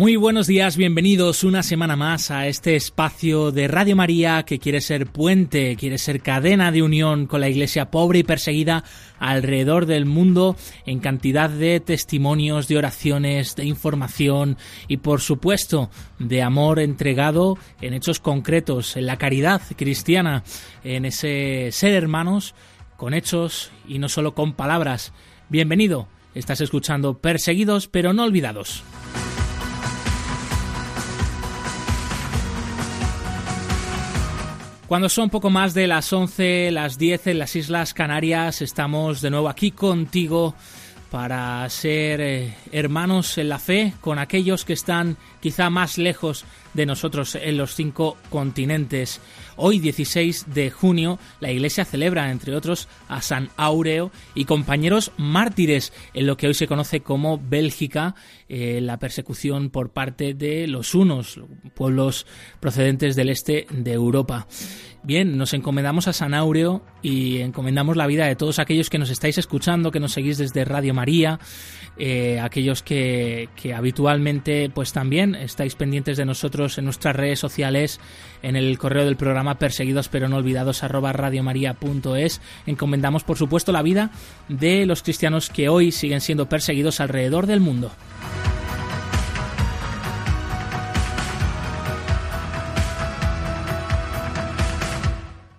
Muy buenos días, bienvenidos una semana más a este espacio de Radio María que quiere ser puente, quiere ser cadena de unión con la iglesia pobre y perseguida alrededor del mundo en cantidad de testimonios, de oraciones, de información y por supuesto de amor entregado en hechos concretos, en la caridad cristiana, en ese ser hermanos con hechos y no solo con palabras. Bienvenido, estás escuchando Perseguidos pero no olvidados. Cuando son poco más de las 11, las 10 en las Islas Canarias, estamos de nuevo aquí contigo para ser eh, hermanos en la fe con aquellos que están quizá más lejos de nosotros en los cinco continentes. Hoy, 16 de junio, la Iglesia celebra, entre otros, a San Aureo y compañeros mártires en lo que hoy se conoce como Bélgica, eh, la persecución por parte de los unos, pueblos procedentes del este de Europa. Bien, nos encomendamos a San Aureo y encomendamos la vida de todos aquellos que nos estáis escuchando, que nos seguís desde Radio María, eh, aquellos que, que habitualmente pues también estáis pendientes de nosotros en nuestras redes sociales, en el correo del programa perseguidos pero no olvidados. Encomendamos por supuesto la vida de los cristianos que hoy siguen siendo perseguidos alrededor del mundo.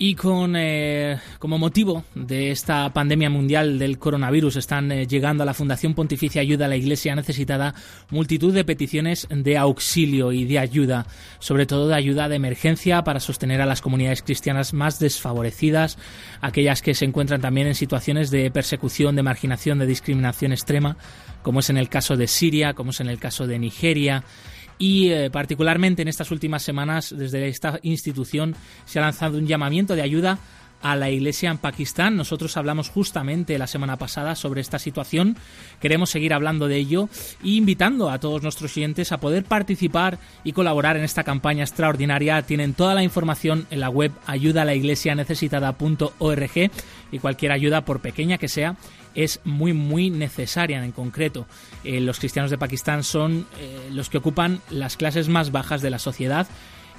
Y con eh, como motivo de esta pandemia mundial del coronavirus están eh, llegando a la Fundación Pontificia Ayuda a la Iglesia Necesitada multitud de peticiones de auxilio y de ayuda, sobre todo de ayuda de emergencia para sostener a las comunidades cristianas más desfavorecidas, aquellas que se encuentran también en situaciones de persecución, de marginación, de discriminación extrema, como es en el caso de Siria, como es en el caso de Nigeria y eh, particularmente en estas últimas semanas desde esta institución se ha lanzado un llamamiento de ayuda a la iglesia en Pakistán. Nosotros hablamos justamente la semana pasada sobre esta situación. Queremos seguir hablando de ello e invitando a todos nuestros clientes a poder participar y colaborar en esta campaña extraordinaria. Tienen toda la información en la web ayudalaiglesianecesitada.org y cualquier ayuda, por pequeña que sea, es muy muy necesaria en concreto. Eh, los cristianos de Pakistán son eh, los que ocupan las clases más bajas de la sociedad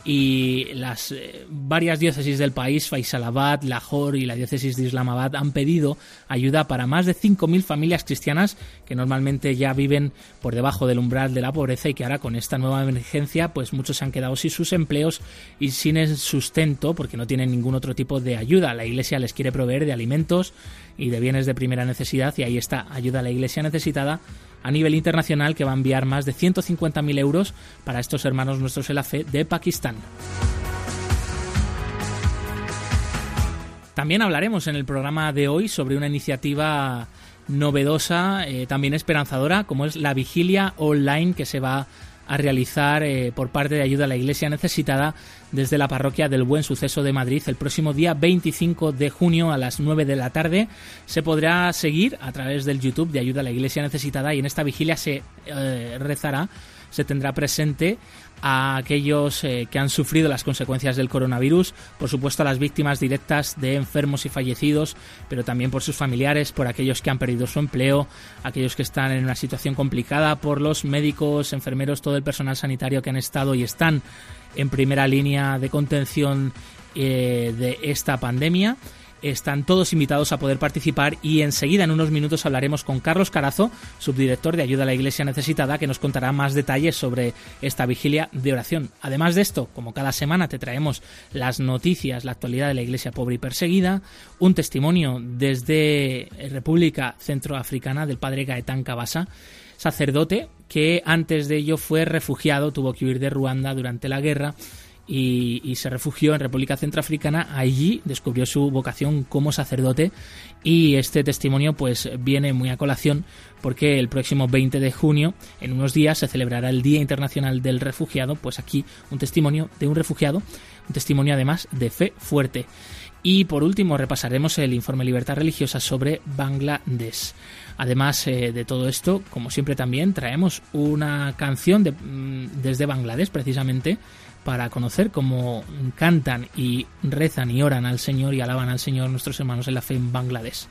y las eh, varias diócesis del país, Faisalabad, Lahore y la diócesis de Islamabad, han pedido ayuda para más de 5.000 familias cristianas que normalmente ya viven por debajo del umbral de la pobreza y que ahora con esta nueva emergencia pues muchos se han quedado sin sus empleos y sin el sustento porque no tienen ningún otro tipo de ayuda. La Iglesia les quiere proveer de alimentos y de bienes de primera necesidad y ahí está ayuda a la Iglesia necesitada a nivel internacional que va a enviar más de 150.000 euros para estos hermanos nuestros en la fe de Pakistán. También hablaremos en el programa de hoy sobre una iniciativa novedosa, eh, también esperanzadora, como es la vigilia online que se va a realizar eh, por parte de Ayuda a la Iglesia Necesitada desde la parroquia del Buen Suceso de Madrid el próximo día 25 de junio a las 9 de la tarde. Se podrá seguir a través del YouTube de Ayuda a la Iglesia Necesitada y en esta vigilia se eh, rezará, se tendrá presente a aquellos eh, que han sufrido las consecuencias del coronavirus, por supuesto a las víctimas directas de enfermos y fallecidos, pero también por sus familiares, por aquellos que han perdido su empleo, aquellos que están en una situación complicada, por los médicos, enfermeros, todo el personal sanitario que han estado y están en primera línea de contención eh, de esta pandemia están todos invitados a poder participar y enseguida en unos minutos hablaremos con Carlos Carazo, subdirector de Ayuda a la Iglesia Necesitada, que nos contará más detalles sobre esta vigilia de oración. Además de esto, como cada semana te traemos las noticias, la actualidad de la Iglesia pobre y perseguida, un testimonio desde República Centroafricana del padre Gaetán Cabasa, sacerdote que antes de ello fue refugiado, tuvo que huir de Ruanda durante la guerra y, se refugió en República Centroafricana. Allí descubrió su vocación como sacerdote y este testimonio pues viene muy a colación porque el próximo 20 de junio, en unos días, se celebrará el Día Internacional del Refugiado. Pues aquí un testimonio de un refugiado, un testimonio además de fe fuerte. Y por último repasaremos el informe Libertad Religiosa sobre Bangladesh. Además eh, de todo esto, como siempre también traemos una canción mm, desde Bangladesh precisamente para conocer cómo cantan y rezan y oran al Señor y alaban al Señor nuestros hermanos en la fe en Bangladesh.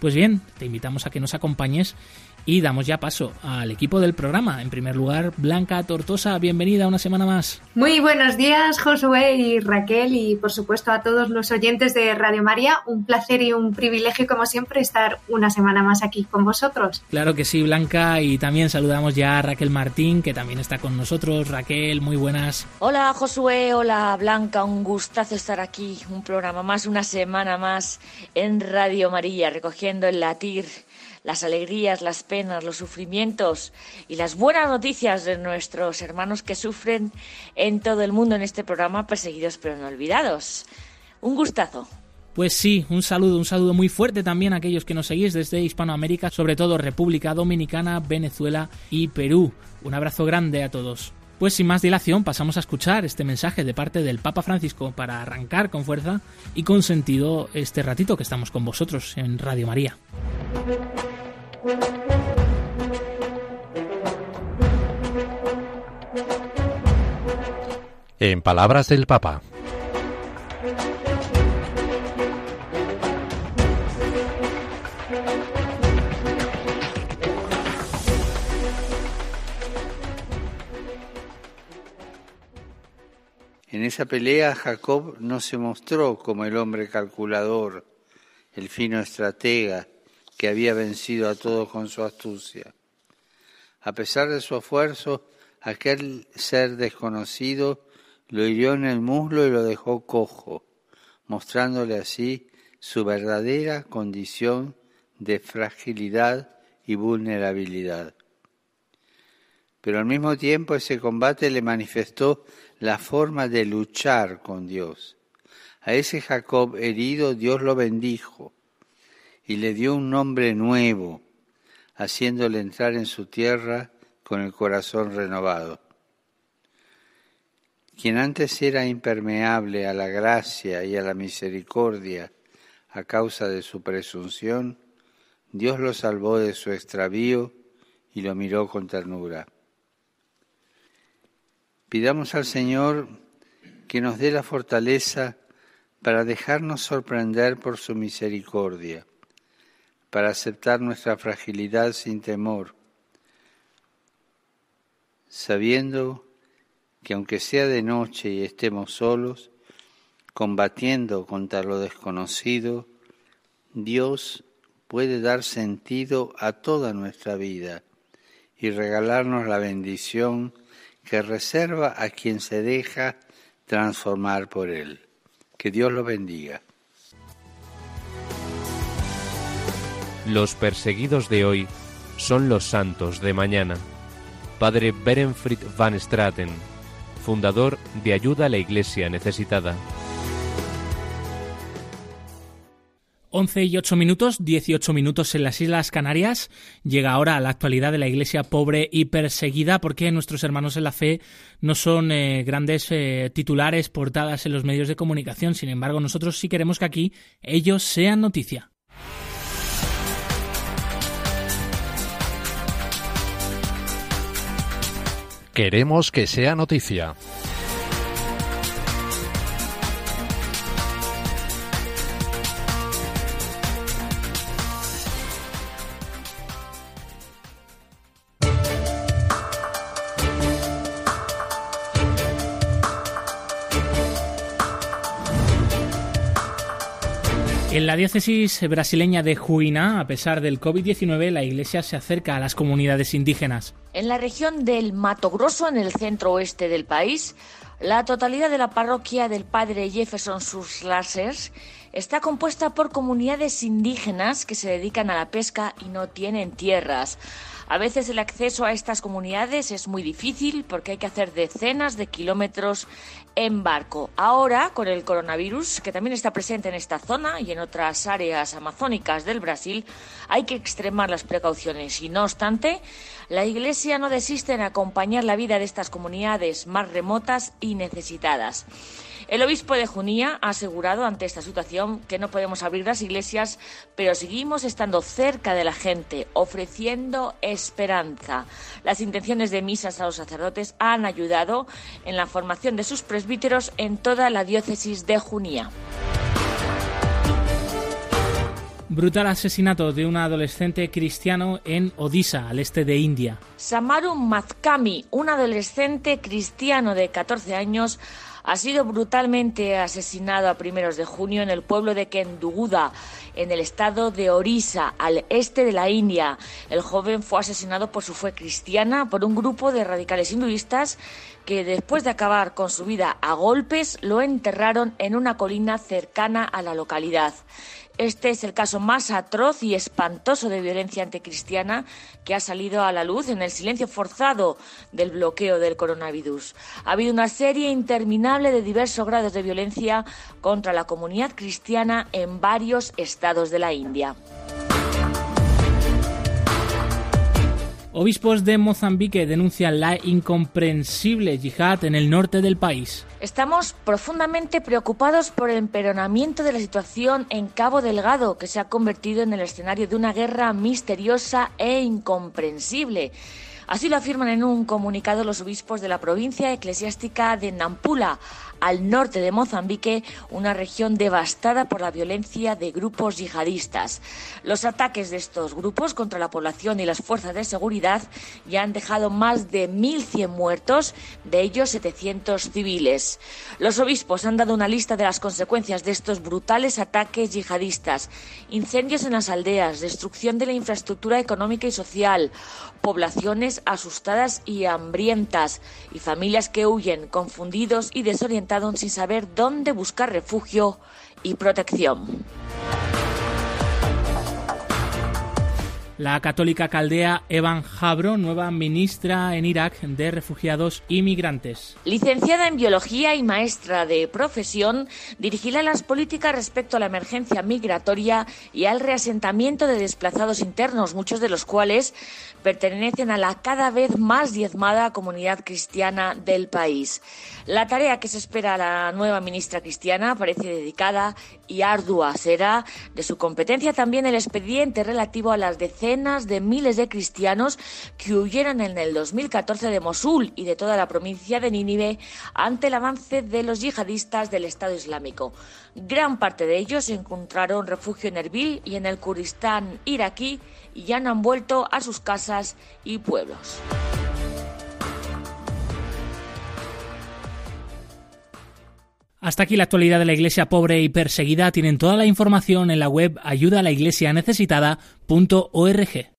Pues bien, te invitamos a que nos acompañes y damos ya paso al equipo del programa. En primer lugar, Blanca Tortosa, bienvenida una semana más. Muy buenos días, Josué y Raquel, y por supuesto a todos los oyentes de Radio María. Un placer y un privilegio, como siempre, estar una semana más aquí con vosotros. Claro que sí, Blanca, y también saludamos ya a Raquel Martín, que también está con nosotros. Raquel, muy buenas. Hola, Josué, hola, Blanca, un gustazo estar aquí. Un programa más, una semana más en Radio María, recogiendo el latir las alegrías, las penas, los sufrimientos y las buenas noticias de nuestros hermanos que sufren en todo el mundo en este programa, perseguidos pero no olvidados. Un gustazo. Pues sí, un saludo, un saludo muy fuerte también a aquellos que nos seguís desde Hispanoamérica, sobre todo República Dominicana, Venezuela y Perú. Un abrazo grande a todos. Pues sin más dilación pasamos a escuchar este mensaje de parte del Papa Francisco para arrancar con fuerza y con sentido este ratito que estamos con vosotros en Radio María. En palabras del Papa. En esa pelea Jacob no se mostró como el hombre calculador, el fino estratega que había vencido a todos con su astucia. A pesar de su esfuerzo, aquel ser desconocido lo hirió en el muslo y lo dejó cojo, mostrándole así su verdadera condición de fragilidad y vulnerabilidad. Pero al mismo tiempo ese combate le manifestó la forma de luchar con Dios. A ese Jacob herido Dios lo bendijo y le dio un nombre nuevo, haciéndole entrar en su tierra con el corazón renovado. Quien antes era impermeable a la gracia y a la misericordia a causa de su presunción, Dios lo salvó de su extravío y lo miró con ternura. Pidamos al Señor que nos dé la fortaleza para dejarnos sorprender por su misericordia, para aceptar nuestra fragilidad sin temor, sabiendo que aunque sea de noche y estemos solos, combatiendo contra lo desconocido, Dios puede dar sentido a toda nuestra vida y regalarnos la bendición que reserva a quien se deja transformar por Él. Que Dios lo bendiga. Los perseguidos de hoy son los santos de mañana. Padre Berenfried van Straten, fundador de Ayuda a la Iglesia Necesitada. 11 y 8 minutos, 18 minutos en las Islas Canarias. Llega ahora a la actualidad de la Iglesia pobre y perseguida porque nuestros hermanos en la fe no son eh, grandes eh, titulares portadas en los medios de comunicación. Sin embargo, nosotros sí queremos que aquí ellos sean noticia. Queremos que sea noticia. En la diócesis brasileña de Juína, a pesar del COVID-19, la iglesia se acerca a las comunidades indígenas. En la región del Mato Grosso, en el centro oeste del país, la totalidad de la parroquia del padre Jefferson Suslásers está compuesta por comunidades indígenas que se dedican a la pesca y no tienen tierras. A veces el acceso a estas comunidades es muy difícil porque hay que hacer decenas de kilómetros en barco. Ahora, con el coronavirus, que también está presente en esta zona y en otras áreas amazónicas del Brasil, hay que extremar las precauciones. Y no obstante, la Iglesia no desiste en acompañar la vida de estas comunidades más remotas y necesitadas. El obispo de Junía ha asegurado ante esta situación que no podemos abrir las iglesias, pero seguimos estando cerca de la gente, ofreciendo esperanza. Las intenciones de misas a los sacerdotes han ayudado en la formación de sus presbíteros en toda la diócesis de Junía. Brutal asesinato de un adolescente cristiano en Odisha, al este de India. Samaru Mazkami, un adolescente cristiano de 14 años, ha sido brutalmente asesinado a primeros de junio en el pueblo de Kenduguda, en el estado de Orissa, al este de la India. El joven fue asesinado por su fe cristiana por un grupo de radicales hinduistas que después de acabar con su vida a golpes lo enterraron en una colina cercana a la localidad. Este es el caso más atroz y espantoso de violencia anticristiana que ha salido a la luz en el silencio forzado del bloqueo del coronavirus. Ha habido una serie interminable de diversos grados de violencia contra la comunidad cristiana en varios estados de la India. Obispos de Mozambique denuncian la incomprensible yihad en el norte del país. Estamos profundamente preocupados por el emperonamiento de la situación en Cabo Delgado, que se ha convertido en el escenario de una guerra misteriosa e incomprensible. Así lo afirman en un comunicado los obispos de la provincia eclesiástica de Nampula, al norte de Mozambique, una región devastada por la violencia de grupos yihadistas. Los ataques de estos grupos contra la población y las fuerzas de seguridad ya han dejado más de 1.100 muertos, de ellos 700 civiles. Los obispos han dado una lista de las consecuencias de estos brutales ataques yihadistas, incendios en las aldeas, destrucción de la infraestructura económica y social, poblaciones asustadas y hambrientas y familias que huyen confundidos y desorientados sin saber dónde buscar refugio y protección. La católica caldea Evan Jabro, nueva ministra en Irak de Refugiados y Migrantes. Licenciada en Biología y maestra de profesión, dirigirá las políticas respecto a la emergencia migratoria y al reasentamiento de desplazados internos, muchos de los cuales pertenecen a la cada vez más diezmada comunidad cristiana del país. La tarea que se espera a la nueva ministra cristiana parece dedicada y ardua. Será de su competencia también el expediente relativo a las decenas de miles de cristianos que huyeron en el 2014 de Mosul y de toda la provincia de Nínive ante el avance de los yihadistas del Estado Islámico. Gran parte de ellos encontraron refugio en Erbil y en el Kurdistán iraquí y ya no han vuelto a sus casas y pueblos. Hasta aquí la actualidad de la Iglesia pobre y perseguida. Tienen toda la información en la web ayudalaiglesianecesitada.org.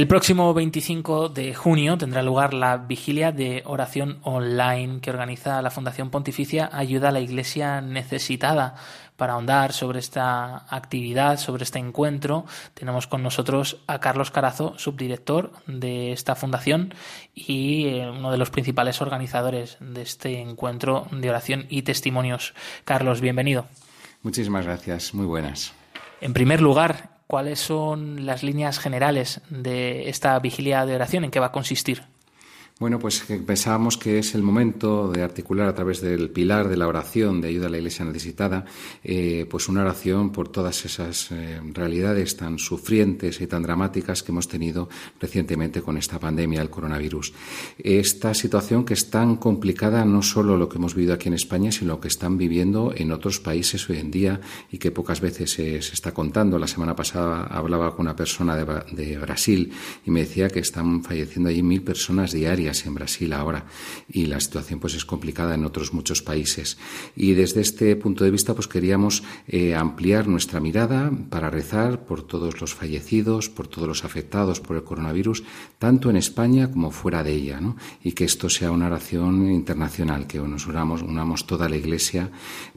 El próximo 25 de junio tendrá lugar la vigilia de oración online que organiza la Fundación Pontificia Ayuda a la Iglesia Necesitada. Para ahondar sobre esta actividad, sobre este encuentro, tenemos con nosotros a Carlos Carazo, subdirector de esta fundación y eh, uno de los principales organizadores de este encuentro de oración y testimonios. Carlos, bienvenido. Muchísimas gracias, muy buenas. En primer lugar, ¿cuáles son las líneas generales de esta vigilia de oración? ¿En qué va a consistir? Bueno, pues pensábamos que es el momento de articular a través del pilar de la oración de ayuda a la Iglesia necesitada, eh, pues una oración por todas esas eh, realidades tan sufrientes y tan dramáticas que hemos tenido recientemente con esta pandemia del coronavirus. Esta situación que es tan complicada, no solo lo que hemos vivido aquí en España, sino lo que están viviendo en otros países hoy en día y que pocas veces se, está contando. La semana pasada hablaba con una persona de, de Brasil y me decía que están falleciendo allí mil personas diarias en Brasil ahora y la situación pues es complicada en otros muchos países. Y desde este punto de vista pues queríamos eh, ampliar nuestra mirada para rezar por todos los fallecidos, por todos los afectados por el coronavirus, tanto en España como fuera de ella, y que esto sea una oración internacional, que nos unamos, unamos toda la Iglesia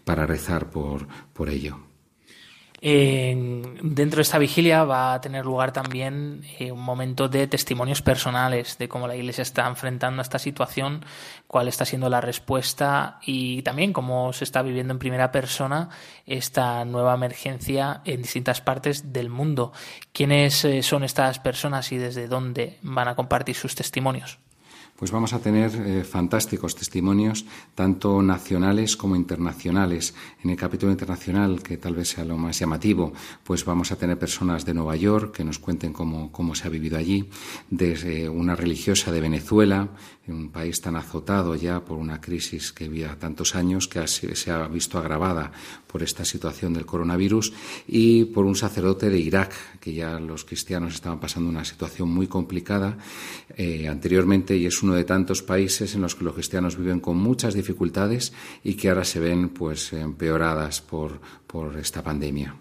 para rezar por, por ello dentro de esta vigilia va a tener lugar también eh, un momento de testimonios personales de cómo la Iglesia está enfrentando esta situación, cuál está siendo la respuesta y también cómo se está viviendo en primera persona esta nueva emergencia en distintas partes del mundo. ¿Quiénes eh, son estas personas y desde dónde van a compartir sus testimonios? Pues vamos a tener eh, fantásticos testimonios, tanto nacionales como internacionales. En el capítulo internacional, que tal vez sea lo más llamativo, pues vamos a tener personas de Nueva York que nos cuenten cómo, cómo se ha vivido allí, desde una religiosa de Venezuela, en un país tan azotado ya por una crisis que había tantos años, que se ha visto agravada por esta situación del coronavirus, y por un sacerdote de Irak, que ya los cristianos estaban pasando una situación muy complicada eh, anteriormente, y es uno de tantos países en los que los cristianos viven con muchas dificultades y que ahora se ven pues empeoradas por esta pandemia.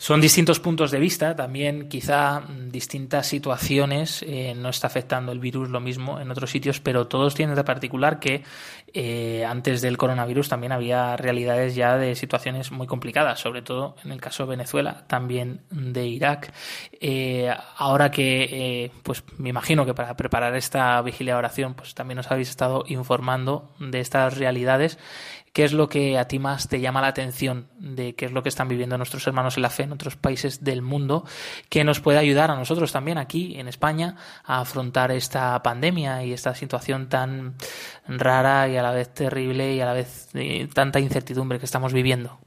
Son distintos puntos de vista, también quizá mm, distintas situaciones, eh, no está afectando el virus lo mismo en otros sitios, pero todos tienen de particular que eh, antes del coronavirus también había realidades ya de situaciones muy complicadas, sobre todo en el caso de Venezuela, también de Irak. Eh, ahora que, pues me imagino que para preparar esta vigilia de oración, pues también os habéis estado informando de estas realidades ¿Qué es lo que a ti más te llama la atención de qué es lo que están viviendo nuestros hermanos en la fe en otros países del mundo que nos puede ayudar a nosotros también aquí en España a afrontar esta pandemia y esta situación tan rara y a la vez terrible y a la vez eh, tanta incertidumbre que estamos viviendo?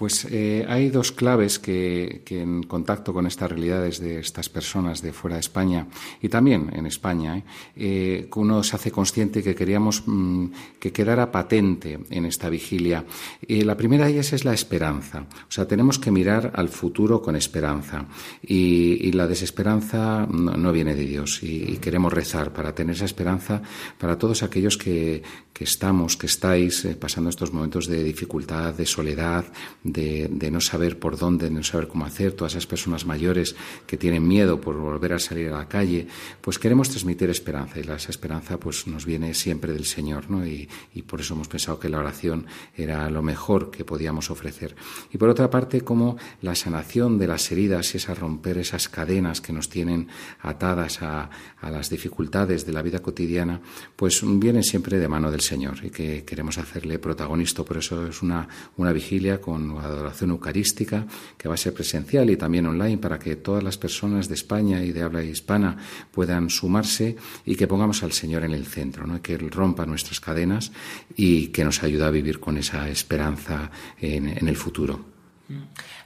Pues eh, hay dos claves que, en contacto con estas realidades de estas personas de fuera de España y también en España, eh, eh uno se hace consciente que queríamos mm, que quedara patente en esta vigilia. Y la primera de ellas es la esperanza. O sea, tenemos que mirar al futuro con esperanza. Y, la desesperanza no, viene de Dios. Y, queremos rezar para tener esa esperanza para todos aquellos que, que estamos, que estáis eh, pasando estos momentos de dificultad, de soledad, de, no saber por dónde, de no saber cómo hacer, todas esas personas mayores que tienen miedo por volver a salir a la calle, pues queremos transmitir esperanza y esa esperanza pues nos viene siempre del Señor, ¿no? Y, por eso hemos pensado que la oración era lo mejor que podíamos ofrecer. Y por otra parte, como la sanación de las heridas y esa romper esas cadenas que nos tienen atadas a, a las dificultades de la vida cotidiana, pues viene siempre de mano del Señor y que queremos hacerle protagonista. Por eso es una, una vigilia con adoración eucarística, que va a ser presencial y también online para que todas las personas de España y de habla hispana puedan sumarse y que pongamos al Señor en el centro, ¿no? que Él rompa nuestras cadenas y que nos ayude a vivir con esa esperanza en el futuro.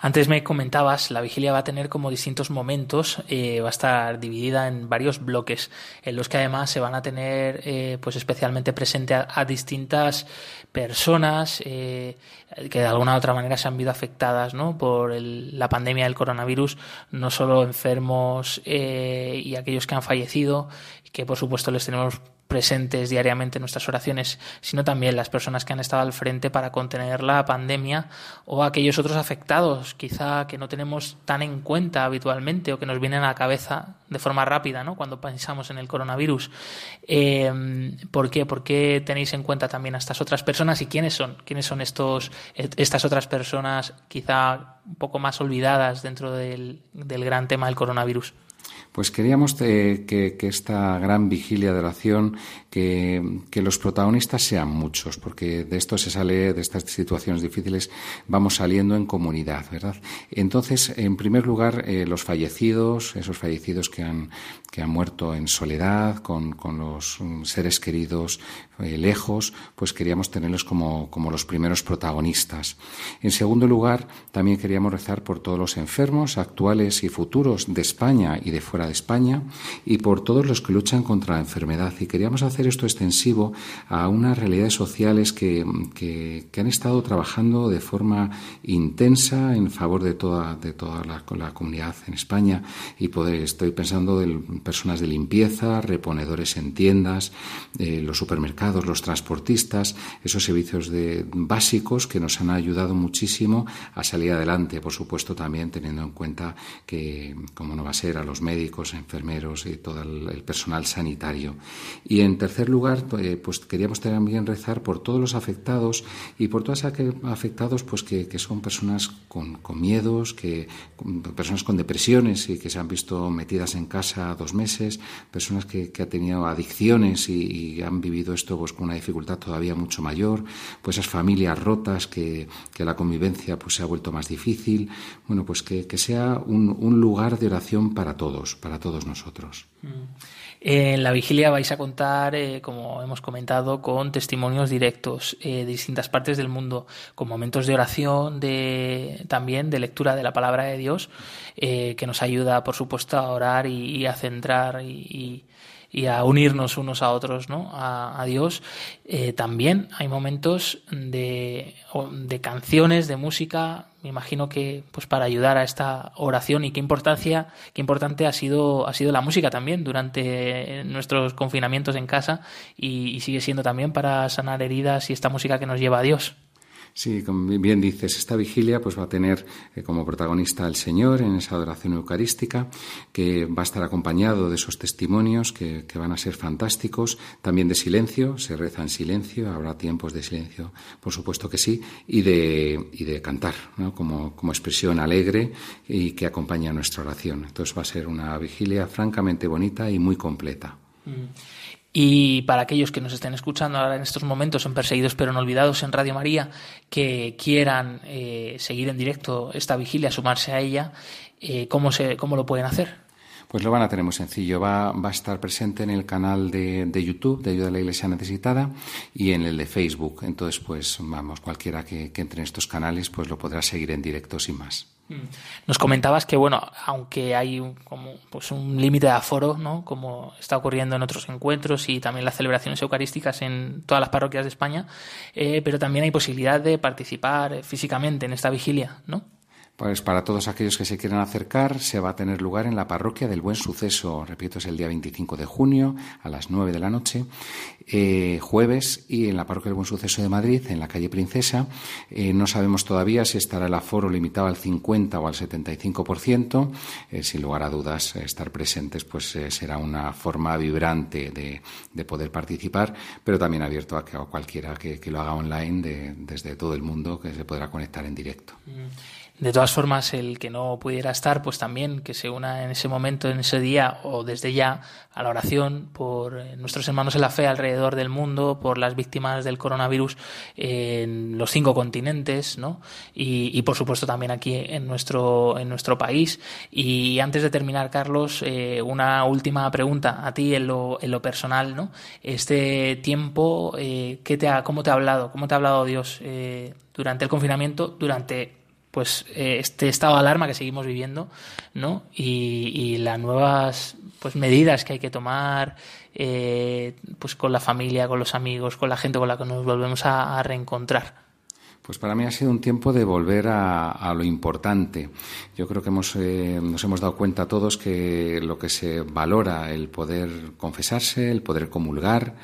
Antes me comentabas, la vigilia va a tener como distintos momentos, eh, va a estar dividida en varios bloques, en los que además se van a tener eh, pues especialmente presente a, distintas personas eh, que de alguna u otra manera se han visto afectadas ¿no? por la pandemia del coronavirus, no solo enfermos y aquellos que han fallecido, que por supuesto les tenemos presentes diariamente en nuestras oraciones, sino también las personas que han estado al frente para contener la pandemia o aquellos otros afectados, quizá que no tenemos tan en cuenta habitualmente o que nos vienen a la cabeza de forma rápida ¿no? cuando pensamos en el coronavirus. Eh, ¿Por qué? ¿Por qué tenéis en cuenta también a estas otras personas y quiénes son? ¿Quiénes son estos, estas otras personas quizá un poco más olvidadas dentro del gran tema del coronavirus? Pues queríamos eh, que, esta gran vigilia de oración, que, los protagonistas sean muchos, porque de esto se sale, de estas situaciones difíciles, vamos saliendo en comunidad, ¿verdad? Entonces, en primer lugar, eh, los fallecidos, esos fallecidos que han, que han muerto en soledad, con, los seres queridos eh, lejos, pues queríamos tenerlos como, como los primeros protagonistas. En segundo lugar, también queríamos rezar por todos los enfermos actuales y futuros de España y de fuera de España y por todos los que luchan contra la enfermedad. Y queríamos hacer esto extensivo a unas realidades sociales que, han estado trabajando de forma intensa en favor de toda, de toda la, comunidad en España. Y estoy pensando en personas de limpieza, reponedores en tiendas, eh, los supermercados, los transportistas, esos servicios de, básicos que nos han ayudado muchísimo a salir adelante. Por supuesto, también teniendo en cuenta que, como no va a ser, a los médicos, enfermeros y todo el, personal sanitario. Y en tercer lugar, eh, pues queríamos también rezar por todos los afectados y por todos aquellos afectados pues que, son personas con, miedos, que personas con depresiones y que se han visto metidas en casa dos meses, personas que, han tenido adicciones y, han vivido esto pues con una dificultad todavía mucho mayor, pues esas familias rotas que, la convivencia pues se ha vuelto más difícil, bueno pues que, sea un lugar de oración para todos, para todos nosotros. En la vigilia vais a contar, eh, como hemos comentado, con testimonios directos eh, de distintas partes del mundo, con momentos de oración, de, también de lectura de la palabra de Dios, eh, que nos ayuda, por supuesto, a orar y, a centrar y, a unirnos unos a otros, ¿no? A, Dios. también hay momentos de, de canciones, de música me imagino que pues para ayudar a esta oración y qué importancia, qué importante ha sido, ha sido la música también durante nuestros confinamientos en casa y sigue siendo también para sanar heridas y esta música que nos lleva a Dios. Sí, como bien dices, esta vigilia pues va a tener eh, como protagonista al Señor en esa adoración eucarística, que va a estar acompañado de esos testimonios que, van a ser fantásticos, también de silencio, se reza en silencio, habrá tiempos de silencio, por supuesto que sí, y de, y de cantar, ¿no? como, como expresión alegre y que acompaña nuestra oración. Entonces va a ser una vigilia francamente bonita y muy completa. Mm. Y para aquellos que nos estén escuchando ahora en estos momentos en Perseguidos pero no olvidados en Radio María, que quieran eh, seguir en directo esta vigilia, sumarse a ella, eh, ¿cómo, se, ¿cómo lo pueden hacer? Pues lo van a tener muy sencillo. Va, va a estar presente en el canal de, de, YouTube de Ayuda a la Iglesia Necesitada y en el de Facebook. Entonces, pues vamos, cualquiera que, que entre en estos canales, pues lo podrá seguir en directo sin más. Mm. Nos comentabas que, bueno, aunque hay un, como, pues un límite de aforo, ¿no? Como está ocurriendo en otros encuentros y también las celebraciones eucarísticas en todas las parroquias de España, eh, pero también hay posibilidad de participar físicamente en esta vigilia, ¿no? Pues para todos aquellos que se quieran acercar, se va a tener lugar en la parroquia del Buen Suceso. Repito, es el día 25 de junio a las 9 de la noche, eh, jueves, y en la parroquia del Buen Suceso de Madrid, en la calle Princesa. Eh, no sabemos todavía si estará el aforo limitado al 50 o al 75%. Eh, sin lugar a dudas, estar presentes pues será una forma vibrante de, poder participar, pero también abierto a, que, cualquiera que, lo haga online desde todo el mundo, que se podrá conectar en directo. Mm. De todas formas, el que no pudiera estar, pues también que se una en ese momento, en ese día o desde ya a la oración por eh, nuestros hermanos en la fe alrededor del mundo, por las víctimas del coronavirus en los cinco continentes, ¿no? Y, por supuesto también aquí en nuestro, en nuestro país. Y antes de terminar, Carlos, eh, una última pregunta a ti en lo, en lo personal, ¿no? Este tiempo, eh, ¿qué te ha, ¿cómo te ha hablado? ¿Cómo te ha hablado Dios durante el confinamiento, durante pues eh, este estado de alarma que seguimos viviendo, ¿no? Y, las nuevas pues medidas que hay que tomar, eh, pues con la familia, con los amigos, con la gente con la que nos volvemos a, reencontrar. Pues para mí ha sido un tiempo de volver a, lo importante. Yo creo que hemos, eh, nos hemos dado cuenta todos que lo que se valora, el poder confesarse, el poder comulgar,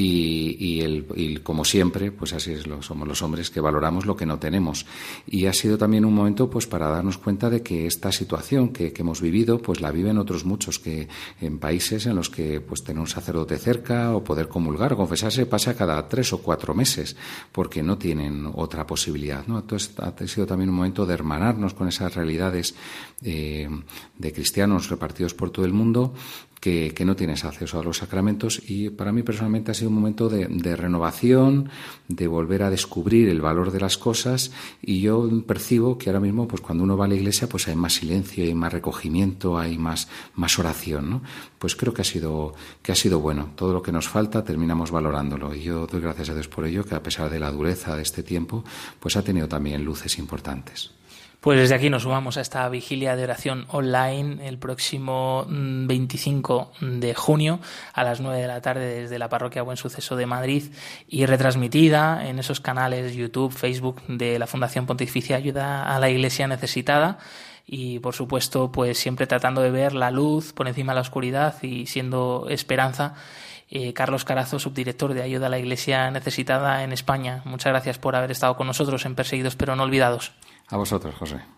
y, el, como siempre, pues así es, lo, somos los hombres que valoramos lo que no tenemos. Y ha sido también un momento pues para darnos cuenta de que esta situación que, hemos vivido, pues la viven otros muchos que en países en los que pues tener un sacerdote cerca o poder comulgar o confesarse pasa cada tres o cuatro meses porque no tienen otra posibilidad. ¿no? Entonces ha sido también un momento de hermanarnos con esas realidades eh, de cristianos repartidos por todo el mundo que, no tienes acceso a los sacramentos y para mí personalmente ha sido un momento de, renovación, de volver a descubrir el valor de las cosas y yo percibo que ahora mismo pues cuando uno va a la iglesia pues hay más silencio, hay más recogimiento, hay más, más oración, ¿no? Pues creo que ha sido que ha sido bueno. Todo lo que nos falta terminamos valorándolo y yo doy gracias a Dios por ello que a pesar de la dureza de este tiempo pues ha tenido también luces importantes. Pues desde aquí nos sumamos a esta vigilia de oración online el próximo 25 mm, de junio a las 9 de la tarde desde la parroquia Buen Suceso de Madrid y retransmitida en esos canales YouTube, Facebook de la Fundación Pontificia Ayuda a la Iglesia Necesitada y por supuesto pues siempre tratando de ver la luz por encima de la oscuridad y siendo esperanza eh, Carlos Carazo, subdirector de Ayuda a la Iglesia Necesitada en España. Muchas gracias por haber estado con nosotros en Perseguidos pero no olvidados. A vosotros, José.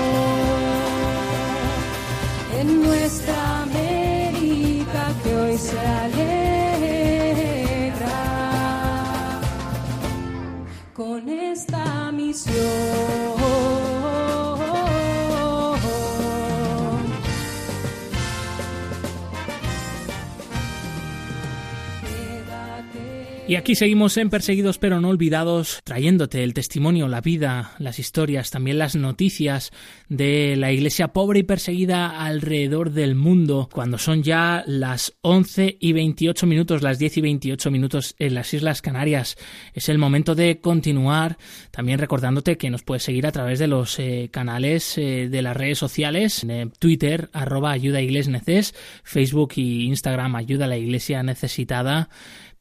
aquí seguimos en Perseguidos pero no olvidados, trayéndote el testimonio, la vida, las historias, también las noticias de la iglesia pobre y perseguida alrededor del mundo, cuando son ya las 11 y 28 minutos, las 10 y 28 minutos en las Islas Canarias. Es el momento de continuar, también recordándote que nos puedes seguir a través de los eh, canales eh, de las redes sociales, eh, Twitter, arroba ayuda neces, Facebook y Instagram, ayuda a la iglesia necesitada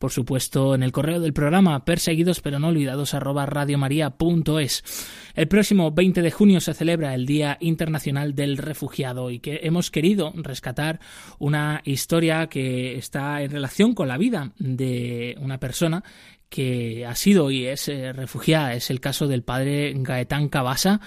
por supuesto, en el correo del programa perseguidos pero no olvidados arroba radiomaria.es. El próximo 20 de junio se celebra el Día Internacional del Refugiado y que hemos querido rescatar una historia que está en relación con la vida de una persona que ha sido y es eh, refugiada. Es el caso del padre Gaetán Cabasa,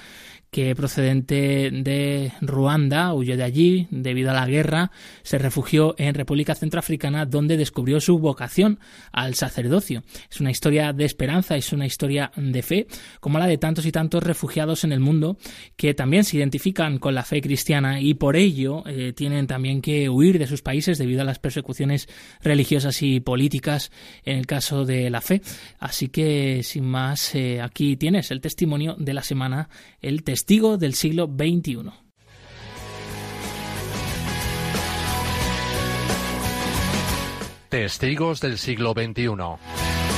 que procedente de Ruanda huyó de allí debido a la guerra, se refugió en República Centroafricana donde descubrió su vocación al sacerdocio. Es una historia de esperanza, es una historia de fe, como la de tantos y tantos refugiados en el mundo que también se identifican con la fe cristiana y por ello eh, tienen también que huir de sus países debido a las persecuciones religiosas y políticas en el caso de la fe. Así que sin más, eh, aquí tienes el testimonio de la semana, el testimonio testigo del siglo XXI. Testigos del siglo XXI.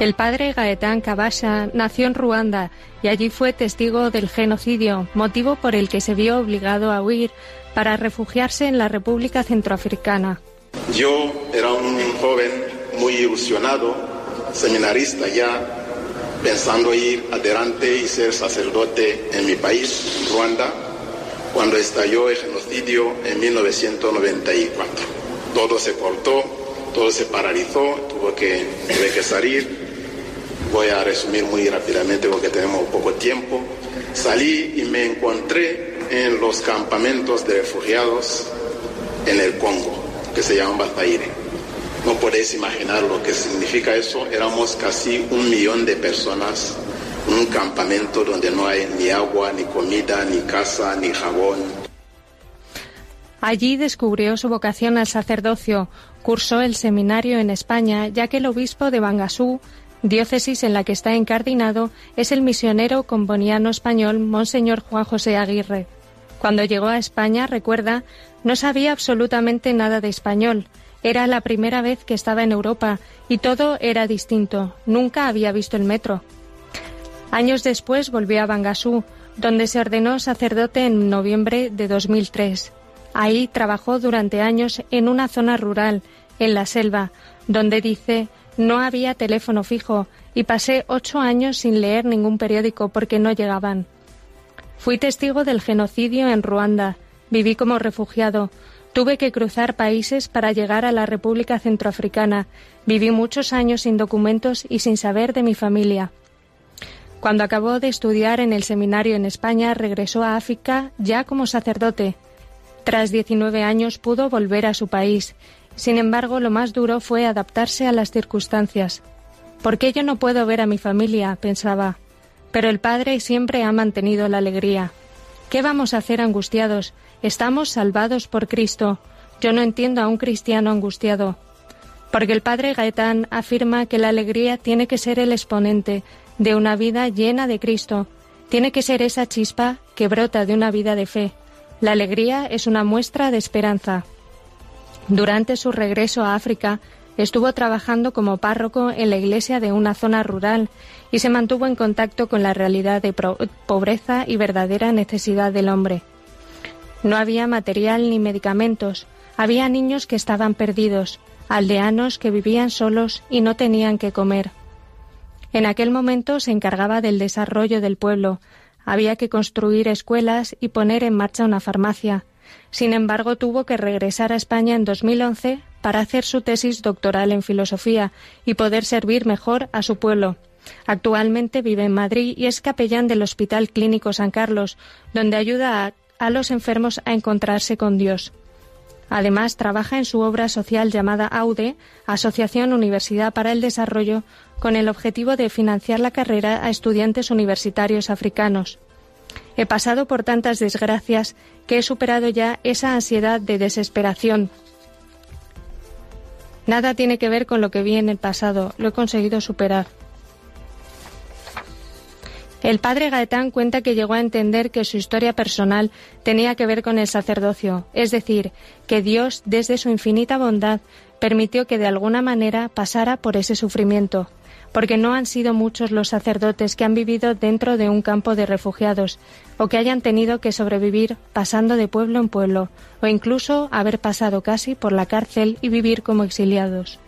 El padre Gaetán Kabasha nació en Ruanda y allí fue testigo del genocidio, motivo por el que se vio obligado a huir para refugiarse en la República Centroafricana. Yo era un joven muy ilusionado, seminarista ya, pensando ir adelante y ser sacerdote en mi país, Ruanda, cuando estalló el genocidio en 1994. Todo se cortó, todo se paralizó, tuve que, tuve que salir Voy a resumir muy rápidamente porque tenemos poco tiempo. Salí y me encontré en los campamentos de refugiados en el Congo, que se llaman Bazaire. No podéis imaginar lo que significa eso. Éramos casi un millón de personas en un campamento donde no hay ni agua, ni comida, ni casa, ni jabón. Allí descubrió su vocación al sacerdocio, cursó el seminario en España, ya que el obispo de Bangasú diócesis en la que está encardinado es el misionero comboniano español Monseñor Juan José Aguirre. Cuando llegó a España, recuerda, no sabía absolutamente nada de español. Era la primera vez que estaba en Europa y todo era distinto. Nunca había visto el metro. Años después volvió a Bangasú, donde se ordenó sacerdote en noviembre de 2003. Ahí trabajó durante años en una zona rural, en la selva, donde dice no había teléfono fijo y pasé ocho años sin leer ningún periódico porque no llegaban. Fui testigo del genocidio en Ruanda. Viví como refugiado. Tuve que cruzar países para llegar a la República Centroafricana. Viví muchos años sin documentos y sin saber de mi familia. Cuando acabó de estudiar en el seminario en España, regresó a África ya como sacerdote. Tras 19 años pudo volver a su país sin embargo, lo más duro fue adaptarse a las circunstancias. ¿Por qué yo no puedo ver a mi familia? pensaba. Pero el Padre siempre ha mantenido la alegría. ¿Qué vamos a hacer angustiados? Estamos salvados por Cristo. Yo no entiendo a un cristiano angustiado. Porque el Padre Gaetán afirma que la alegría tiene que ser el exponente de una vida llena de Cristo. Tiene que ser esa chispa que brota de una vida de fe. La alegría es una muestra de esperanza. Durante su regreso a África, estuvo trabajando como párroco en la iglesia de una zona rural y se mantuvo en contacto con la realidad de pobreza y verdadera necesidad del hombre. No había material ni medicamentos, había niños que estaban perdidos, aldeanos que vivían solos y no tenían que comer. En aquel momento se encargaba del desarrollo del pueblo, había que construir escuelas y poner en marcha una farmacia, sin embargo, tuvo que regresar a España en 2011 para hacer su tesis doctoral en filosofía y poder servir mejor a su pueblo. Actualmente vive en Madrid y es capellán del Hospital Clínico San Carlos, donde ayuda a, a los enfermos a encontrarse con Dios. Además, trabaja en su obra social llamada AUDE, Asociación Universidad para el Desarrollo, con el objetivo de financiar la carrera a estudiantes universitarios africanos. He pasado por tantas desgracias que he superado ya esa ansiedad de desesperación. Nada tiene que ver con lo que vi en el pasado, lo he conseguido superar. El padre Gaetán cuenta que llegó a entender que su historia personal tenía que ver con el sacerdocio, es decir, que Dios, desde su infinita bondad, permitió que de alguna manera pasara por ese sufrimiento porque no han sido muchos los sacerdotes que han vivido dentro de un campo de refugiados o que hayan tenido que sobrevivir pasando de pueblo en pueblo o incluso haber pasado casi por la cárcel y vivir como exiliados.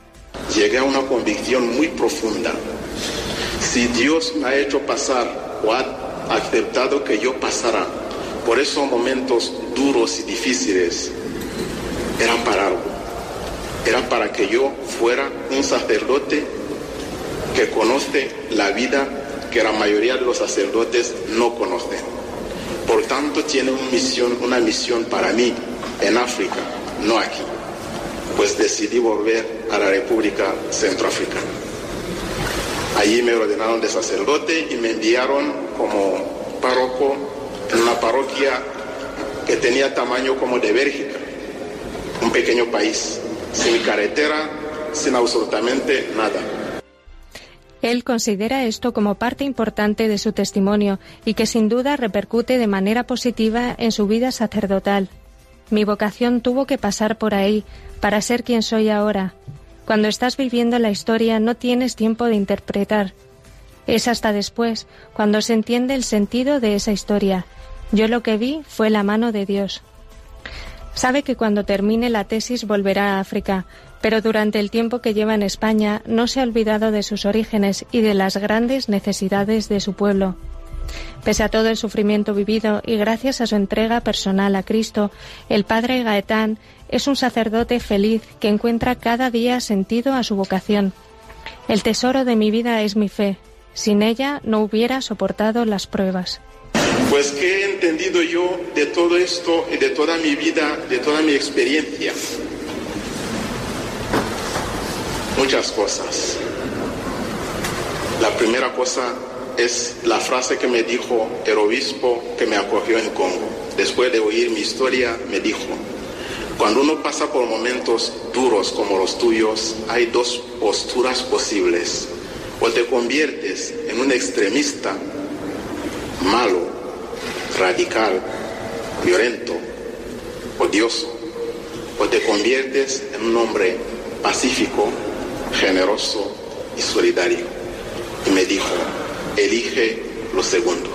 Llegué a una convicción muy profunda. Si Dios me ha hecho pasar o ha aceptado que yo pasara por esos momentos duros y difíciles, era para algo. Era para que yo fuera un sacerdote que conoce la vida que la mayoría de los sacerdotes no conocen. Por tanto, tiene una misión, una misión para mí en África, no aquí. Pues decidí volver a la República Centroafricana. Allí me ordenaron de sacerdote y me enviaron como párroco en una parroquia que tenía tamaño como de Bélgica, un pequeño país, sin carretera, sin absolutamente nada. Él considera esto como parte importante de su testimonio y que sin duda repercute de manera positiva en su vida sacerdotal. Mi vocación tuvo que pasar por ahí para ser quien soy ahora. Cuando estás viviendo la historia no tienes tiempo de interpretar. Es hasta después, cuando se entiende el sentido de esa historia. Yo lo que vi fue la mano de Dios. Sabe que cuando termine la tesis volverá a África, pero durante el tiempo que lleva en España no se ha olvidado de sus orígenes y de las grandes necesidades de su pueblo. Pese a todo el sufrimiento vivido y gracias a su entrega personal a Cristo, el padre Gaetán es un sacerdote feliz que encuentra cada día sentido a su vocación. El tesoro de mi vida es mi fe. Sin ella no hubiera soportado las pruebas. Pues que he entendido yo de todo esto y de toda mi vida, de toda mi experiencia. Muchas cosas. La primera cosa es la frase que me dijo el obispo que me acogió en Congo. Después de oír mi historia, me dijo, cuando uno pasa por momentos duros como los tuyos, hay dos posturas posibles. O te conviertes en un extremista malo, radical, violento, odioso, o te conviertes en un hombre pacífico, generoso y solidario. Y me dijo, elige lo segundo.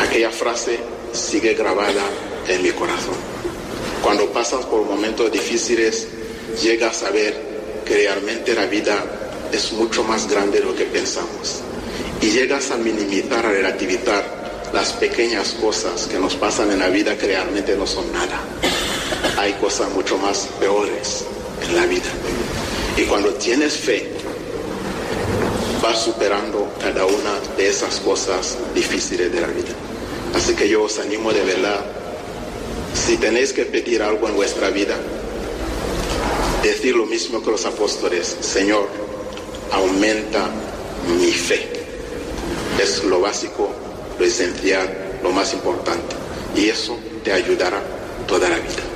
Aquella frase sigue grabada en mi corazón. Cuando pasas por momentos difíciles, llegas a ver que realmente la vida es mucho más grande de lo que pensamos. Y llegas a minimizar, a relativizar las pequeñas cosas que nos pasan en la vida que realmente no son nada. Hay cosas mucho más peores en la vida. Y cuando tienes fe, vas superando cada una de esas cosas difíciles de la vida. Así que yo os animo de verdad, si tenéis que pedir algo en vuestra vida, decir lo mismo que los apóstoles, Señor, aumenta mi fe. Es lo básico, lo esencial, lo más importante. Y eso te ayudará toda la vida.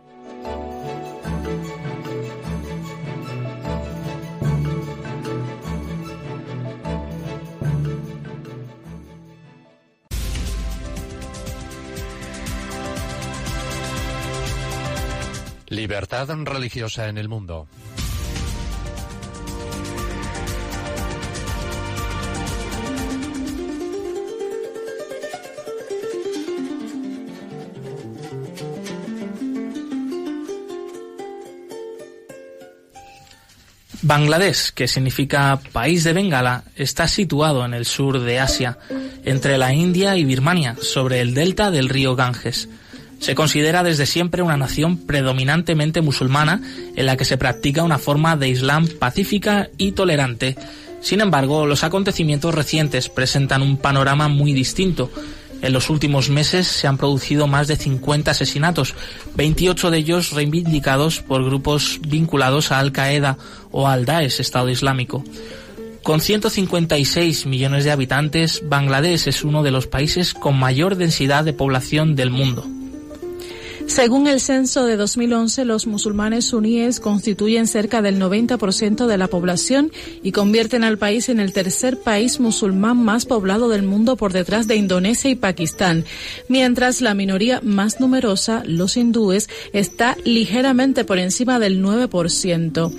Libertad religiosa en el mundo. Bangladesh, que significa país de Bengala, está situado en el sur de Asia, entre la India y Birmania, sobre el delta del río Ganges. Se considera desde siempre una nación predominantemente musulmana en la que se practica una forma de Islam pacífica y tolerante. Sin embargo, los acontecimientos recientes presentan un panorama muy distinto. En los últimos meses se han producido más de 50 asesinatos, 28 de ellos reivindicados por grupos vinculados a Al Qaeda o al Daesh, Estado Islámico. Con 156 millones de habitantes, Bangladesh es uno de los países con mayor densidad de población del mundo. Según el censo de 2011, los musulmanes suníes constituyen cerca del 90% de la población y convierten al país en el tercer país musulmán más poblado del mundo por detrás de Indonesia y Pakistán, mientras la minoría más numerosa, los hindúes, está ligeramente por encima del 9%.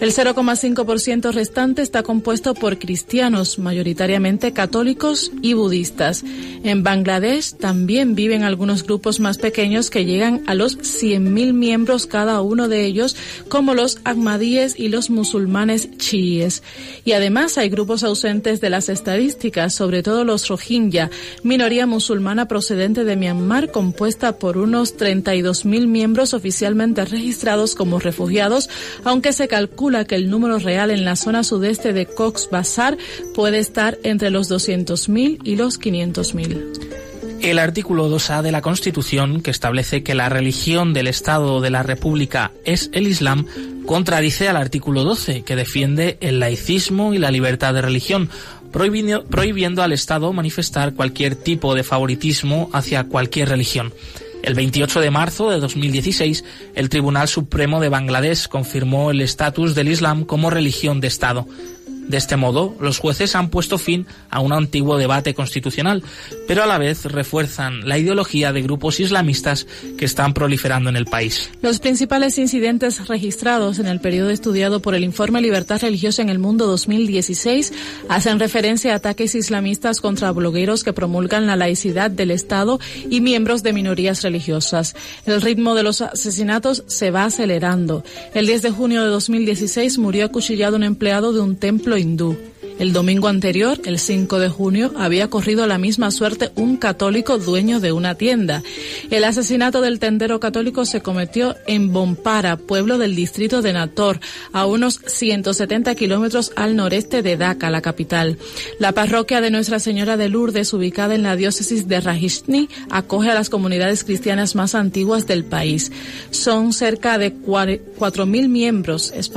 El 0,5% restante está compuesto por cristianos, mayoritariamente católicos y budistas. En Bangladesh también viven algunos grupos más pequeños que llegan a los 100.000 miembros cada uno de ellos, como los ahmadíes y los musulmanes chiíes. Y además hay grupos ausentes de las estadísticas, sobre todo los rohingya, minoría musulmana procedente de Myanmar, compuesta por unos 32.000 miembros oficialmente registrados como refugiados, aunque se calcula que el número real en la zona sudeste de Cox's Bazar puede estar entre los 200.000 y los 500.000 el artículo 2A de la Constitución, que establece que la religión del Estado de la República es el Islam, contradice al artículo 12, que defiende el laicismo y la libertad de religión, prohibiendo, al Estado manifestar cualquier tipo de favoritismo hacia cualquier religión. El 28 de marzo de 2016, el Tribunal Supremo de Bangladesh confirmó el estatus del Islam como religión de Estado. De este modo, los jueces han puesto fin a un antiguo debate constitucional, pero a la vez refuerzan la ideología de grupos islamistas que están proliferando en el país. Los principales incidentes registrados en el periodo estudiado por el informe Libertad Religiosa en el Mundo 2016 hacen referencia a ataques islamistas contra blogueros que promulgan la laicidad del Estado y miembros de minorías religiosas. El ritmo de los asesinatos se va acelerando. El 10 de junio de 2016 murió acuchillado un empleado de un templo Loindu. El domingo anterior, el 5 de junio, había corrido la misma suerte un católico dueño de una tienda. El asesinato del tendero católico se cometió en Bompara, pueblo del distrito de Nator, a unos 170 kilómetros al noreste de Dhaka, la capital. La parroquia de Nuestra Señora de Lourdes, ubicada en la diócesis de Rajishni, acoge a las comunidades cristianas más antiguas del país. Son cerca de 4.000 miembros. Es,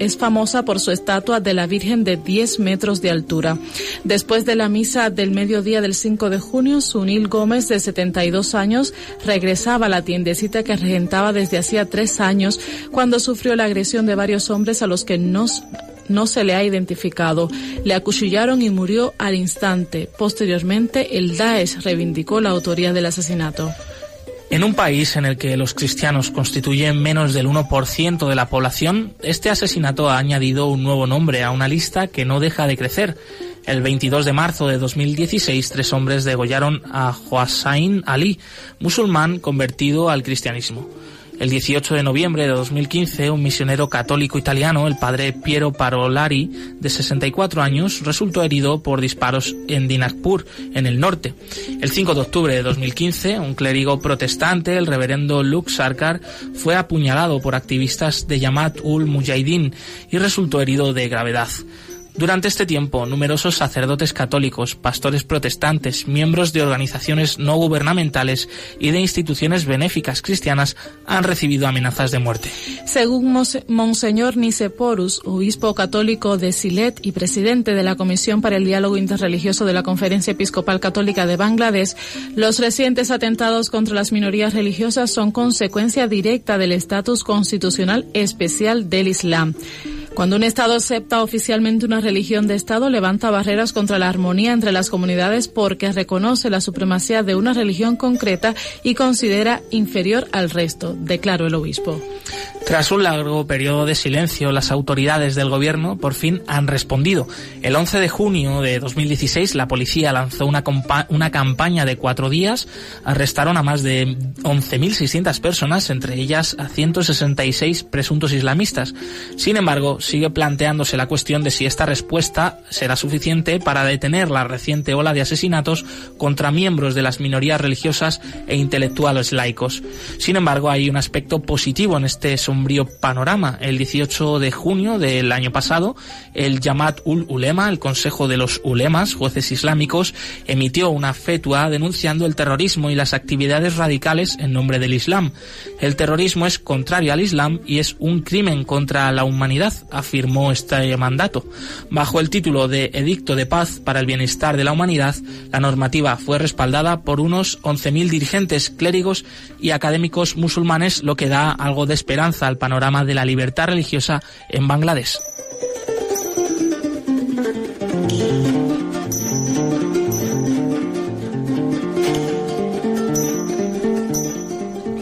es famosa por su estatua de la Virgen de 10 metros de altura. Después de la misa del mediodía del 5 de junio, Sunil Gómez, de 72 años, regresaba a la tiendecita que regentaba desde hacía tres años cuando sufrió la agresión de varios hombres a los que no no se le ha identificado. Le acuchillaron y murió al instante. Posteriormente, el Daesh reivindicó la autoría del asesinato. En un país en el que los cristianos constituyen menos del 1% de la población, este asesinato ha añadido un nuevo nombre a una lista que no deja de crecer. El 22 de marzo de 2016, tres hombres degollaron a Hossein Ali, musulmán convertido al cristianismo. El 18 de noviembre de 2015, un misionero católico italiano, el padre Piero Parolari, de 64 años, resultó herido por disparos en Dinajpur, en el norte. El 5 de octubre de 2015, un clérigo protestante, el reverendo Luke Sarkar, fue apuñalado por activistas de Yamat ul Mujahideen y resultó herido de gravedad. Durante este tiempo, numerosos sacerdotes católicos, pastores protestantes, miembros de organizaciones no gubernamentales y de instituciones benéficas cristianas han recibido amenazas de muerte. Según Monseñor Niceporus, obispo católico de Silet y presidente de la Comisión para el Diálogo Interreligioso de la Conferencia Episcopal Católica de Bangladesh, los recientes atentados contra las minorías religiosas son consecuencia directa del estatus constitucional especial del Islam. Cuando un Estado acepta oficialmente una religión de Estado, levanta barreras contra la armonía entre las comunidades porque reconoce la supremacía de una religión concreta y considera inferior al resto, declaró el obispo. Tras un largo periodo de silencio, las autoridades del gobierno por fin han respondido. El 11 de junio de 2016, la policía lanzó una, una campaña de cuatro días, arrestaron a más de 11.600 personas, entre ellas a 166 presuntos islamistas. Sin embargo, sigue planteándose la cuestión de si esta respuesta será suficiente para detener la reciente ola de asesinatos contra miembros de las minorías religiosas e intelectuales laicos. Sin embargo, hay un aspecto positivo en este sombrío panorama. El 18 de junio del año pasado, el Yamat ul Ulema, el Consejo de los Ulemas, jueces islámicos, emitió una fetua denunciando el terrorismo y las actividades radicales en nombre del Islam. El terrorismo es contrario al Islam y es un crimen contra la humanidad, afirmó este mandato. Bajo el título de Edicto de Paz para el Bienestar de la Humanidad, la normativa fue respaldada por unos 11.000 dirigentes clérigos y académicos musulmanes, lo que da algo de esperanza al panorama de la libertad religiosa en Bangladesh.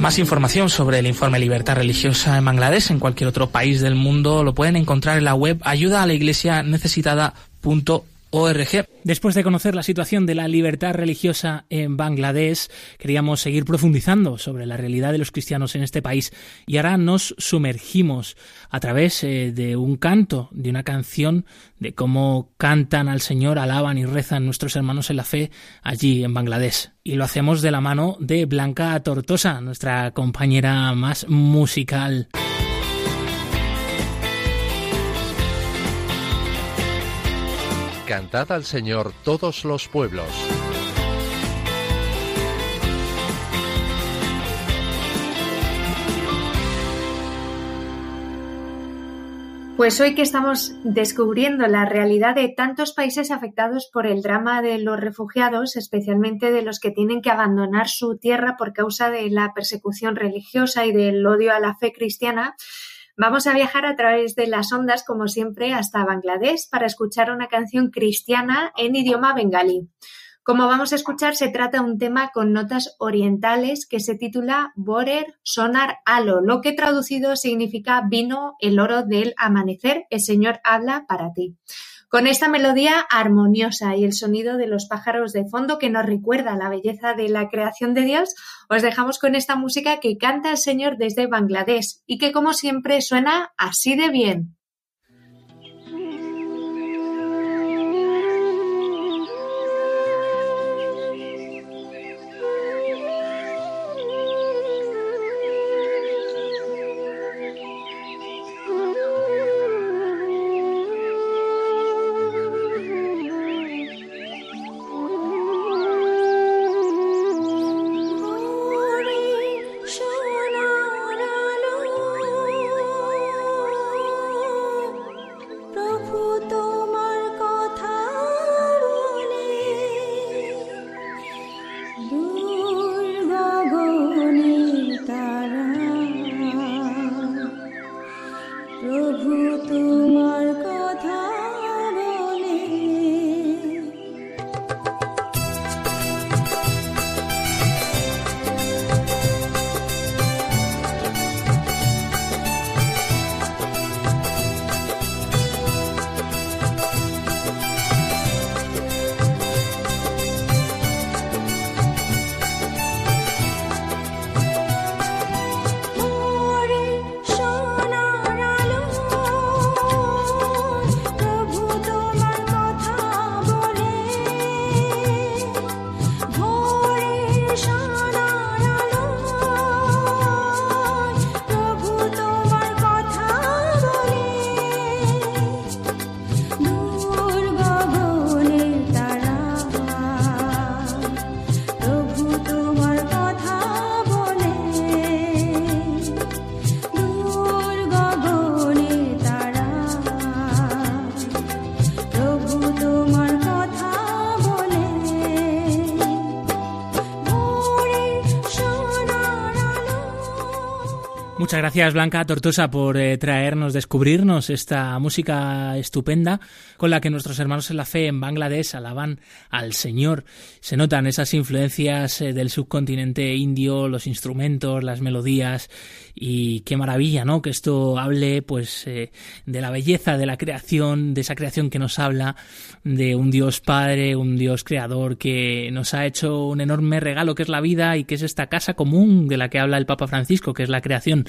Más información sobre el informe Libertad Religiosa en Bangladesh en cualquier otro país del mundo lo pueden encontrar en la web ayuda a la iglesia ORG. Después de conocer la situación de la libertad religiosa en Bangladesh, queríamos seguir profundizando sobre la realidad de los cristianos en este país y ahora nos sumergimos a través eh, de un canto, de una canción, de cómo cantan al Señor, alaban y rezan nuestros hermanos en la fe allí en Bangladesh. Y lo hacemos de la mano de Blanca Tortosa, nuestra compañera más musical. Cantad al Señor todos los pueblos. Pues hoy que estamos descubriendo la realidad de tantos países afectados por el drama de los refugiados, especialmente de los que tienen que abandonar su tierra por causa de la persecución religiosa y del odio a la fe cristiana, Vamos a viajar a través de las ondas, como siempre, hasta Bangladesh para escuchar una canción cristiana en idioma bengalí. Como vamos a escuchar, se trata de un tema con notas orientales que se titula Borer Sonar Alo, lo que traducido significa vino el oro del amanecer, el Señor habla para ti con esta melodía armoniosa y el sonido de los pájaros de fondo que nos recuerda la belleza de la creación de Dios, os dejamos con esta música que canta el Señor desde Bangladesh y que como siempre suena así de bien. Muchas gracias Blanca Tortosa por eh, traernos, descubrirnos esta música estupenda con la que nuestros hermanos en la fe en Bangladesh alaban al Señor. Se notan esas influencias eh, del subcontinente indio, los instrumentos, las melodías y qué maravilla, ¿no? Que esto hable pues eh, de la belleza de la creación, de esa creación que nos habla de un Dios Padre, un Dios creador que nos ha hecho un enorme regalo que es la vida y que es esta casa común de la que habla el Papa Francisco, que es la creación.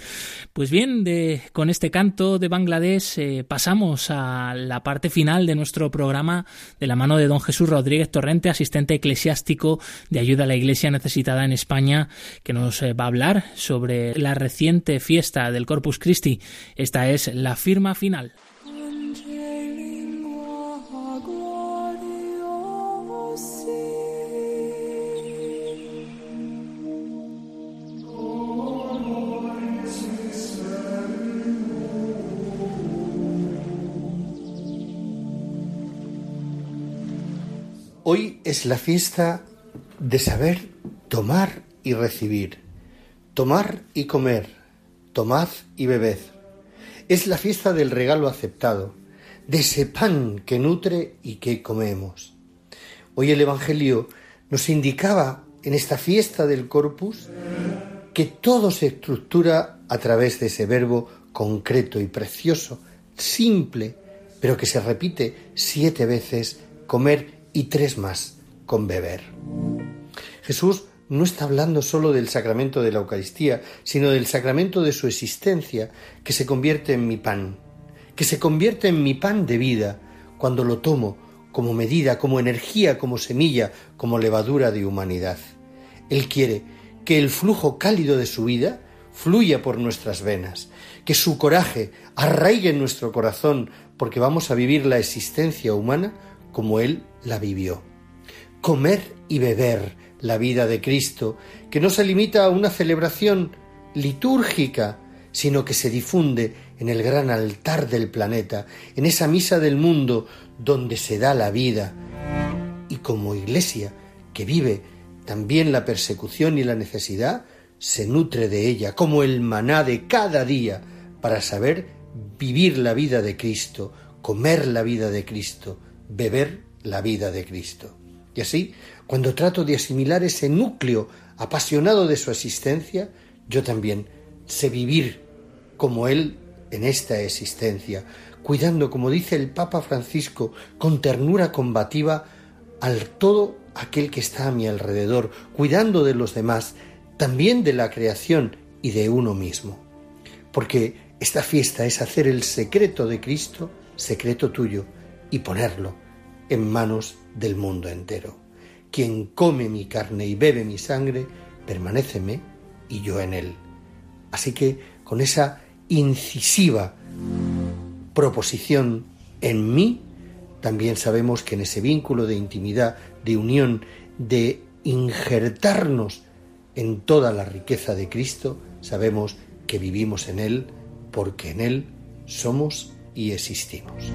Pues bien, de, con este canto de Bangladesh eh, pasamos a la parte final de nuestro programa de la mano de don Jesús Rodríguez Torrente, asistente eclesiástico de ayuda a la Iglesia necesitada en España, que nos eh, va a hablar sobre la reciente fiesta del Corpus Christi. Esta es la firma final. Hoy es la fiesta de saber tomar y recibir, tomar y comer, tomad y bebed. Es la fiesta del regalo aceptado, de ese pan que nutre y que comemos. Hoy el Evangelio nos indicaba en esta fiesta del Corpus que todo se estructura a través de ese verbo concreto y precioso, simple, pero que se repite siete veces, comer y tres más, con beber. Jesús no está hablando solo del sacramento de la Eucaristía, sino del sacramento de su existencia, que se convierte en mi pan, que se convierte en mi pan de vida, cuando lo tomo como medida, como energía, como semilla, como levadura de humanidad. Él quiere que el flujo cálido de su vida fluya por nuestras venas, que su coraje arraigue en nuestro corazón, porque vamos a vivir la existencia humana como Él la vivió. Comer y beber la vida de Cristo, que no se limita a una celebración litúrgica, sino que se difunde en el gran altar del planeta, en esa misa del mundo donde se da la vida. Y como iglesia que vive también la persecución y la necesidad, se nutre de ella como el maná de cada día para saber vivir la vida de Cristo, comer la vida de Cristo, beber la vida de Cristo. Y así, cuando trato de asimilar ese núcleo apasionado de su existencia, yo también sé vivir como Él en esta existencia, cuidando, como dice el Papa Francisco, con ternura combativa al todo aquel que está a mi alrededor, cuidando de los demás, también de la creación y de uno mismo. Porque esta fiesta es hacer el secreto de Cristo, secreto tuyo, y ponerlo en manos del mundo entero. Quien come mi carne y bebe mi sangre, permaneceme y yo en él. Así que con esa incisiva proposición en mí, también sabemos que en ese vínculo de intimidad, de unión, de injertarnos en toda la riqueza de Cristo, sabemos que vivimos en Él porque en Él somos y existimos.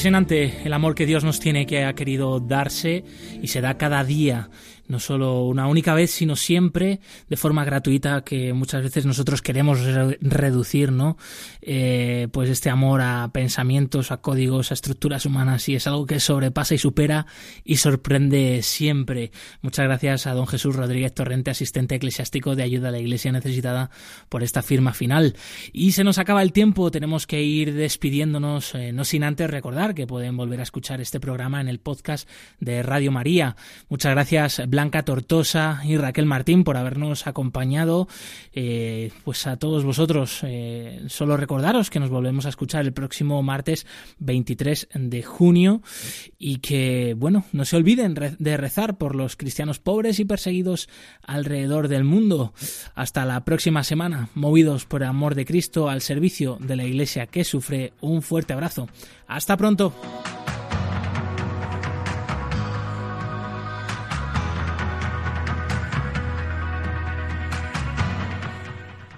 Impresionante el amor que Dios nos tiene, que ha querido darse y se da cada día no solo una única vez, sino siempre de forma gratuita, que muchas veces nosotros queremos reducir, ¿no? Eh, pues este amor a pensamientos, a códigos, a estructuras humanas, y es algo que sobrepasa y supera y sorprende siempre. Muchas gracias a don Jesús Rodríguez Torrente, asistente eclesiástico de ayuda a la Iglesia necesitada, por esta firma final. Y se nos acaba el tiempo, tenemos que ir despidiéndonos, eh, no sin antes recordar que pueden volver a escuchar este programa en el podcast de Radio María. Muchas gracias, Blanca Tortosa y Raquel Martín por habernos acompañado. Eh, pues a todos vosotros, eh, solo recordaros que nos volvemos a escuchar el próximo martes 23 de junio y que, bueno, no se olviden de rezar por los cristianos pobres y perseguidos alrededor del mundo. Hasta la próxima semana, movidos por el amor de Cristo al servicio de la Iglesia que sufre. Un fuerte abrazo. Hasta pronto.